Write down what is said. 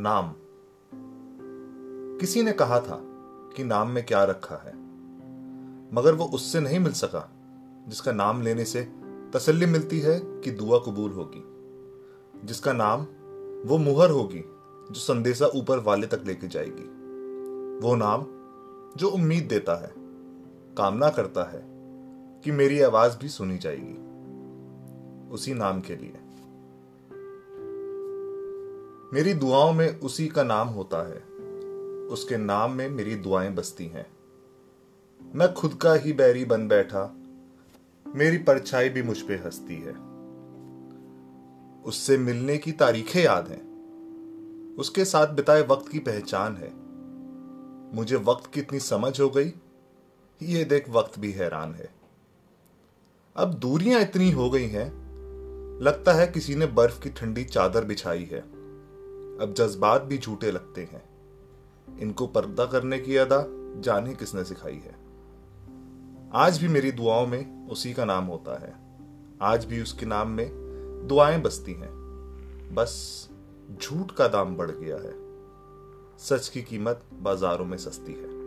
नाम। किसी ने कहा था कि नाम में क्या रखा है, मगर वो उससे नहीं मिल सका, जिसका नाम लेने से तसल्ली मिलती है कि दुआ कबूल होगी, जिसका नाम वो मुहर होगी जो संदेशा ऊपर वाले तक लेके जाएगी। वो नाम जो उम्मीद देता है, कामना करता है कि मेरी आवाज़ भी सुनी जाएगी, उसी नाम के लिए। मेरी दुआओं में उसी का नाम होता है। उसके नाम में मेरी दुआएँ बसती हैं। मैं खुद का ही बैरी बन बैठा। मेरी परछाई भी मुझ पे हंसती है। उससे मिलने की तारीखें याद हैं। उसके साथ बिताए वक्त की पहचान है। मुझे वक्त की इतनी समझ हो गई। ये देख वक्त भी हैरान है। अब दूरियाँ इतनी हो गई हैं। लगता है किसी ने बर्फ़ की ठंडी चादर बिछाई है। अब जज्बात भी झूठे लगते हैं। इनको पर्दा करने की अदा जाने किसने सिखाई है? आज भी मेरी दुआओं में उसी का नाम होता है। आज भी उसके नाम में दुआएँ बसती हैं। बस झूठ का दाम बढ़ गया है। सच की कीमत बाजारों में सस्ती है।